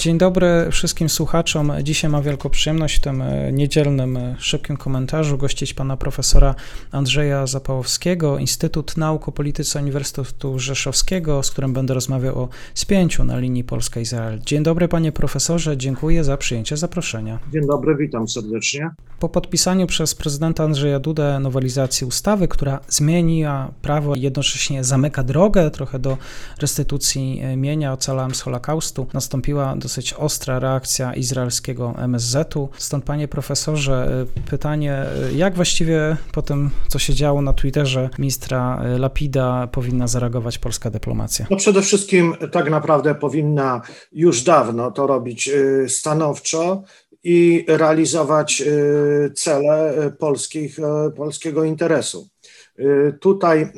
Dzień dobry wszystkim słuchaczom. Dzisiaj ma wielką przyjemność w tym e, niedzielnym e, szybkim komentarzu gościć pana profesora Andrzeja Zapałowskiego, Instytut Nauk o Polityce Uniwersytetu Rzeszowskiego, z którym będę rozmawiał o spięciu na linii Polska-Izrael. Dzień dobry panie profesorze, dziękuję za przyjęcie zaproszenia. Dzień dobry, witam serdecznie. Po podpisaniu przez prezydenta Andrzeja Dudę nowelizacji ustawy, która zmieniła prawo i jednocześnie zamyka drogę trochę do restytucji e, mienia ocalałem z Holokaustu, nastąpiła dosyć ostra reakcja izraelskiego MSZ-u. Stąd, panie profesorze, y, pytanie, y, jak właściwie po tym, co się działo na Twitterze ministra y, Lapida, powinna zareagować polska dyplomacja? No przede wszystkim tak naprawdę powinna już dawno to robić stanowczo i realizować cele polskich, polskiego interesu. Tutaj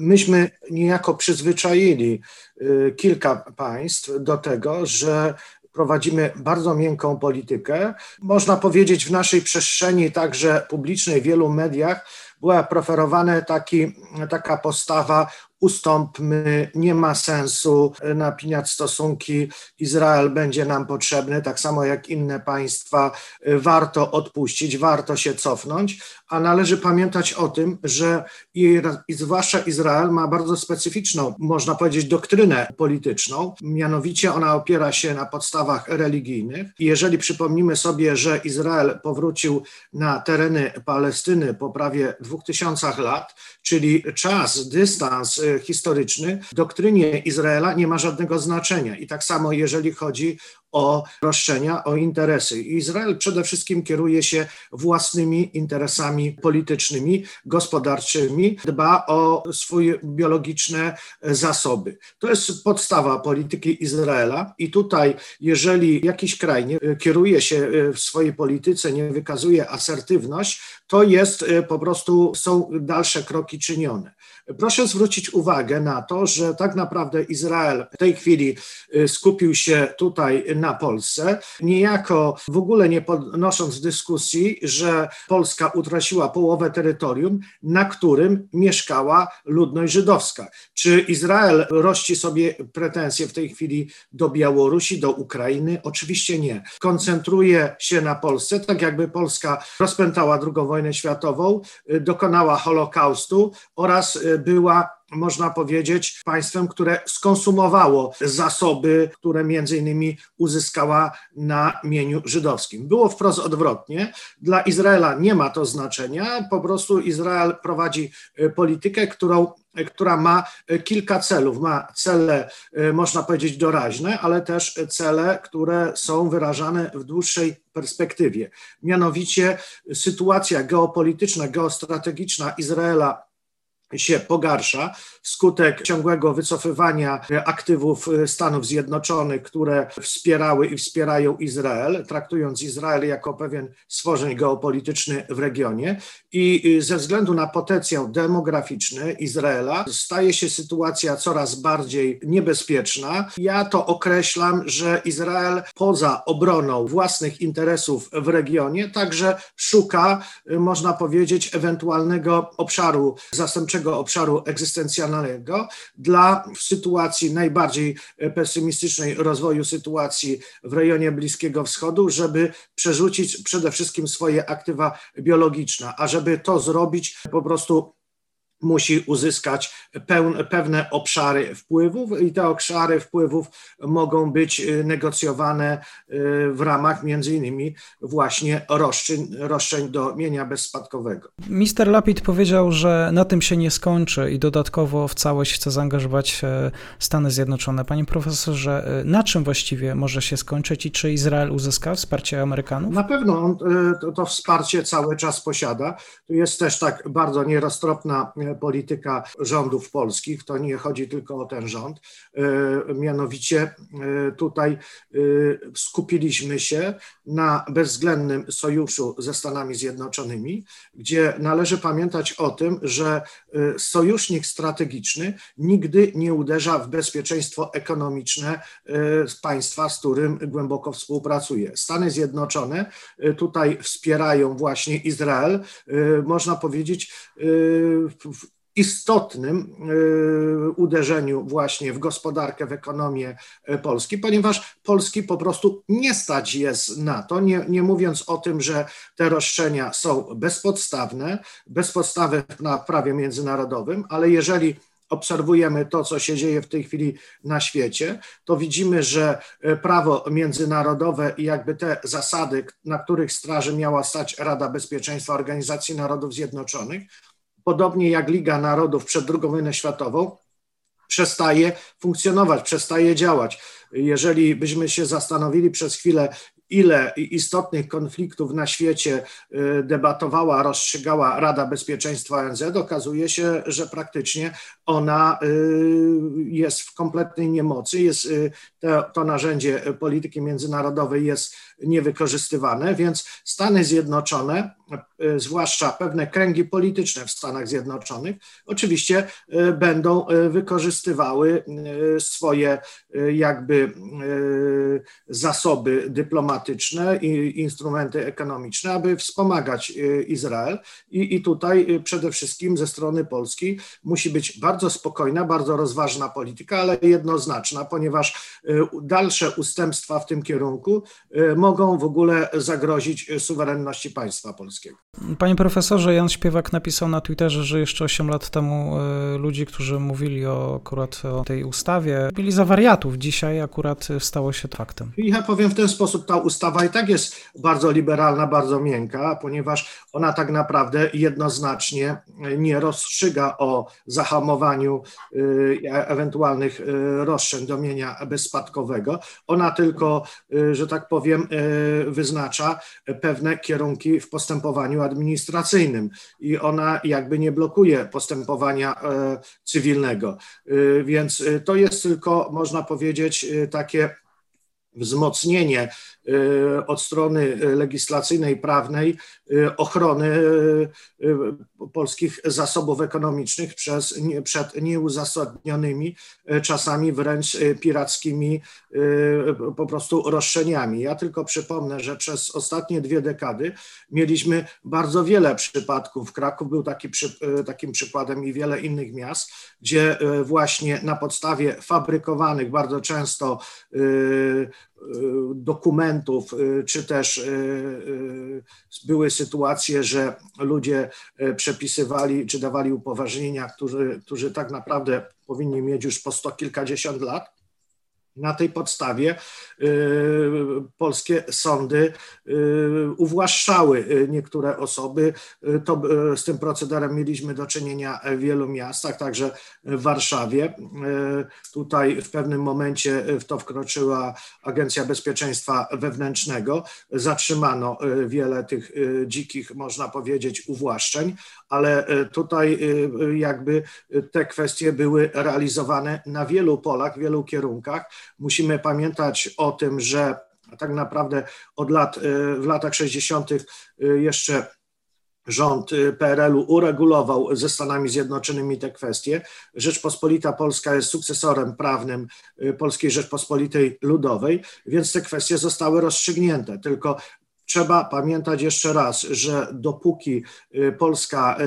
myśmy niejako przyzwyczaili y, kilka państw do tego, że prowadzimy bardzo miękką politykę. Można powiedzieć w naszej przestrzeni, także publicznej, w wielu mediach, była preferowana taki, taka postawa ustąpmy, nie ma sensu napinać stosunki, Izrael będzie nam potrzebny, tak samo jak inne państwa, warto odpuścić, warto się cofnąć, a należy pamiętać o tym, że i, i zwłaszcza Izrael ma bardzo specyficzną, można powiedzieć, doktrynę polityczną, mianowicie ona opiera się na podstawach religijnych. Jeżeli przypomnimy sobie, że Izrael powrócił na tereny Palestyny po prawie dwóch tysiącach lat, czyli czas, dystans historyczny, doktrynie Izraela nie ma żadnego znaczenia. I tak samo, jeżeli chodzi o roszczenia, o interesy. Izrael przede wszystkim kieruje się własnymi interesami politycznymi, gospodarczymi, dba o swoje biologiczne zasoby. To jest podstawa polityki Izraela i tutaj, jeżeli jakiś kraj nie kieruje się w swojej polityce, nie wykazuje asertywność, to jest po prostu, są dalsze kroki czynione. Proszę zwrócić uwagę na to, że tak naprawdę Izrael w tej chwili y, skupił się tutaj na Polsce, niejako w ogóle nie podnosząc dyskusji, że Polska utraciła połowę terytorium, na którym mieszkała ludność żydowska. Czy Izrael rości sobie pretensje w tej chwili do Białorusi, do Ukrainy? Oczywiście nie. Koncentruje się na Polsce, tak jakby Polska rozpętała II wojnę światową, dokonała Holokaustu oraz była można powiedzieć, państwem, które skonsumowało zasoby, które między innymi uzyskała na mieniu żydowskim. Było wprost odwrotnie. Dla Izraela nie ma to znaczenia, po prostu Izrael prowadzi e, politykę, którą e, która ma e, kilka celów. Ma cele, można powiedzieć, doraźne, ale też cele, które są wyrażane w dłuższej perspektywie. Mianowicie sytuacja geopolityczna, geostrategiczna Izraela się pogarsza wskutek ciągłego wycofywania aktywów Stanów Zjednoczonych, które wspierały i wspierają Izrael, traktując Izrael jako pewien stworzeń geopolityczny w regionie. I ze względu na potencjał demograficzny Izraela staje się sytuacja coraz bardziej niebezpieczna. Ja to określam, że Izrael poza obroną własnych interesów w regionie także szuka, można powiedzieć, ewentualnego obszaru zastępczego obszaru egzystencjalnego dla w sytuacji najbardziej pesymistycznej rozwoju sytuacji w rejonie Bliskiego Wschodu, żeby przerzucić przede wszystkim swoje aktywa biologiczne, a żeby to zrobić po prostu musi uzyskać pewne obszary wpływów i te obszary wpływów mogą być y, negocjowane y, w ramach między innymi właśnie roszczeń, roszczeń do mienia bezspadkowego. Mister Lapid powiedział, że na tym się nie skończy i dodatkowo w całość chce zaangażować e, Stany Zjednoczone. Panie profesorze, e, na czym właściwie może się skończyć i czy Izrael uzyska wsparcie Amerykanów? Na pewno on e, to, to wsparcie cały czas posiada. Tu jest też tak bardzo nieroztropna polityka rządów polskich. To nie chodzi tylko o ten rząd. Mianowicie tutaj skupiliśmy się na bezwzględnym sojuszu ze Stanami Zjednoczonymi, gdzie należy pamiętać o tym, że sojusznik strategiczny nigdy nie uderza w bezpieczeństwo ekonomiczne państwa, z którym głęboko współpracuje. Stany Zjednoczone tutaj wspierają właśnie Izrael, można powiedzieć, w istotnym uderzeniu właśnie w gospodarkę, w ekonomię Polski, ponieważ Polski po prostu nie stać jest na to, nie, nie mówiąc o tym, że te roszczenia są bezpodstawne, bezpodstawne na prawie międzynarodowym, ale jeżeli obserwujemy to, co się dzieje w tej chwili na świecie, to widzimy, że e, prawo międzynarodowe i jakby te zasady, na których straży miała stać Rada Bezpieczeństwa Organizacji Narodów Zjednoczonych, podobnie jak Liga Narodów przed II wojną światową, przestaje funkcjonować, przestaje działać. Jeżeli byśmy się zastanowili przez chwilę, ile istotnych konfliktów na świecie y, debatowała, rozstrzygała Rada Bezpieczeństwa ONZ, okazuje się, że praktycznie ona y, jest w kompletnej niemocy, jest y, to, to narzędzie polityki międzynarodowej jest niewykorzystywane, więc Stany Zjednoczone, zwłaszcza pewne kręgi polityczne w Stanach Zjednoczonych, oczywiście będą wykorzystywały swoje jakby zasoby dyplomatyczne i instrumenty ekonomiczne, aby wspomagać Izrael. I, i tutaj przede wszystkim ze strony Polski musi być bardzo spokojna, bardzo rozważna polityka, ale jednoznaczna, ponieważ dalsze ustępstwa w tym kierunku mogą w ogóle zagrozić suwerenności państwa polskiego. Panie profesorze, Jan Śpiewak napisał na Twitterze, że jeszcze 8 lat temu y, ludzi, którzy mówili o, akurat o tej ustawie, byli za wariatów. Dzisiaj akurat stało się faktem. Ja powiem w ten sposób, ta ustawa i tak jest bardzo liberalna, bardzo miękka, ponieważ ona tak naprawdę jednoznacznie nie rozstrzyga o zahamowaniu Y, ewentualnych y, roszczeń do mienia bezspadkowego. Ona tylko, że tak powiem, wyznacza pewne kierunki w postępowaniu administracyjnym i ona jakby nie blokuje postępowania cywilnego. Więc to jest tylko, można powiedzieć, takie wzmocnienie od strony legislacyjnej, prawnej ochrony polskich zasobów ekonomicznych przez, przed nieuzasadnionymi, czasami wręcz pirackimi po prostu roszczeniami. Ja tylko przypomnę, że przez ostatnie dwie dekady mieliśmy bardzo wiele przypadków. Kraków był taki, takim przykładem i wiele innych miast, gdzie właśnie na podstawie fabrykowanych bardzo często dokumentów, y, czy też y, y, były sytuacje, że ludzie przepisywali czy dawali upoważnienia, którzy, którzy tak naprawdę powinni mieć już po sto kilkadziesiąt lat na tej podstawie y, polskie sądy y, uwłaszczały y, niektóre osoby. To, z tym procederem mieliśmy do czynienia w wielu miastach, także w Warszawie. Tutaj w pewnym momencie w to wkroczyła Agencja Bezpieczeństwa Wewnętrznego. Zatrzymano wiele tych dzikich, można powiedzieć, uwłaszczeń, ale tutaj jakby te kwestie były realizowane na wielu polach, wielu kierunkach musimy pamiętać o tym, że tak naprawdę od lat, y, w latach 60. Y, jeszcze rząd y, PRL-u uregulował ze Stanami Zjednoczonymi te kwestie. Rzeczpospolita Polska jest sukcesorem prawnym Polskiej Rzeczpospolitej Ludowej, więc te kwestie zostały rozstrzygnięte. Tylko Trzeba pamiętać jeszcze raz, że dopóki Polska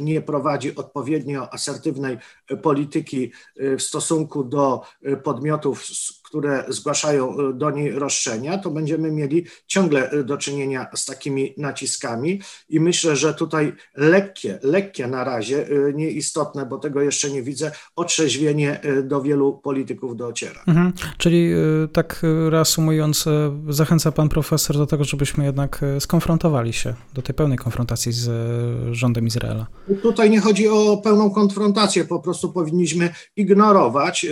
nie prowadzi odpowiednio asertywnej polityki w stosunku do podmiotów, które zgłaszają e, do niej roszczenia, to będziemy mieli ciągle do czynienia z takimi naciskami i myślę, że tutaj lekkie, lekkie na razie, nieistotne, bo tego jeszcze nie widzę, otrzeźwienie do wielu polityków dociera. Mhm. Czyli tak reasumując, zachęca pan profesor do tego, żebyśmy jednak skonfrontowali się do tej pełnej konfrontacji z rządem Izraela. Tutaj nie chodzi o pełną konfrontację, po prostu prostu powinniśmy ignorować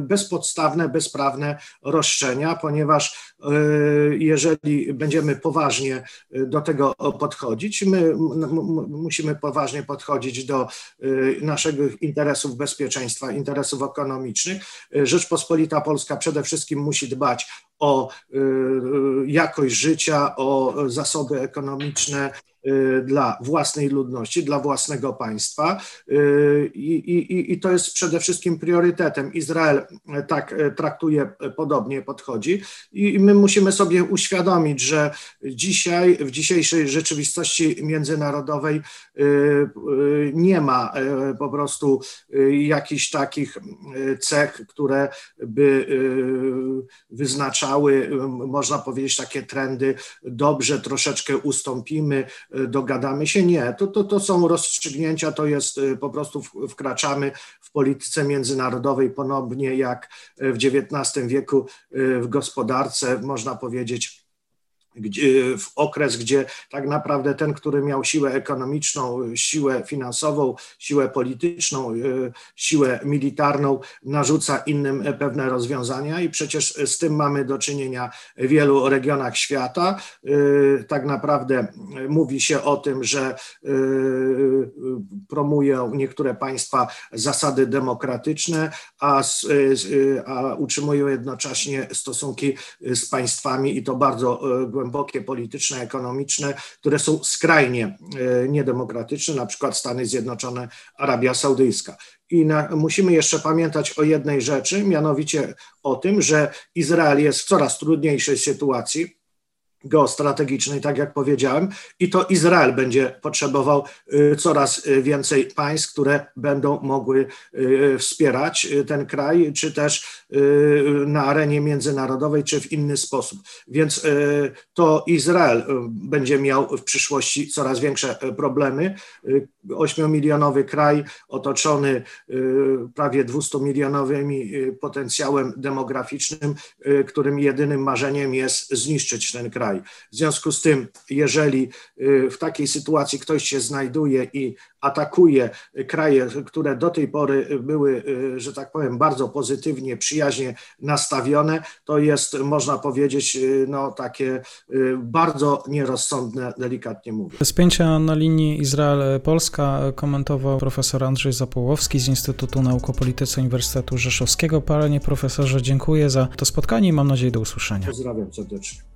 bezpodstawne, bezprawne roszczenia, ponieważ jeżeli będziemy poważnie do tego podchodzić, my musimy poważnie podchodzić do naszych interesów bezpieczeństwa, interesów ekonomicznych. Rzeczpospolita Polska przede wszystkim musi dbać o jakość życia, o zasoby ekonomiczne, Y, dla własnej ludności, dla własnego państwa. Y, I, i, i to jest przede wszystkim priorytetem. Izrael tak y, traktuje, podobnie podchodzi. I my musimy sobie uświadomić, że dzisiaj, w dzisiejszej rzeczywistości międzynarodowej nie ma po prostu jakichś takich cech, które by wyznaczały, można powiedzieć, takie trendy, dobrze, troszeczkę ustąpimy, dogadamy się. Nie, to, to, to są rozstrzygnięcia, to jest y, po prostu wkraczamy w polityce międzynarodowej ponownie jak w XIX wieku y, w gospodarce, można powiedzieć gdzie, w okres, gdzie tak naprawdę ten, który miał siłę ekonomiczną, siłę finansową, siłę polityczną, y, siłę militarną, narzuca innym pewne rozwiązania i przecież z tym mamy do czynienia w wielu regionach świata. Y, tak naprawdę mówi się o tym, że promują niektóre państwa zasady demokratyczne, a, a utrzymują jednocześnie stosunki z państwami i to bardzo głębokie polityczne, ekonomiczne, które są skrajnie e, niedemokratyczne, na przykład Stany Zjednoczone, Arabia Saudyjska. I na, musimy jeszcze pamiętać o jednej rzeczy, mianowicie o tym, że Izrael jest w coraz trudniejszej sytuacji geostrategicznej, tak jak powiedziałem, i to Izrael będzie potrzebował y, coraz y, więcej państw, które będą mogły y, wspierać ten kraj, czy też na arenie międzynarodowej, czy w inny sposób. Więc to Izrael będzie miał w przyszłości coraz większe problemy. Ośmiomilionowy kraj otoczony prawie 200-milionowymi potencjałem demograficznym, którym jedynym marzeniem jest zniszczyć ten kraj. W związku z tym, jeżeli y, w takiej sytuacji ktoś się znajduje i atakuje kraje, które do tej pory były, y, że tak powiem, bardzo pozytywnie, przyjaźnie nastawione, to jest, można powiedzieć, y, no, takie bardzo nierozsądne, delikatnie mówiąc. Spięcia na linii Izrael-Polska komentował profesor Andrzej Zapołowski z Instytutu Nauk o Polityce Uniwersytetu Rzeszowskiego. Panie profesorze, dziękuję za to spotkanie i mam nadzieję do usłyszenia. Pozdrawiam serdecznie.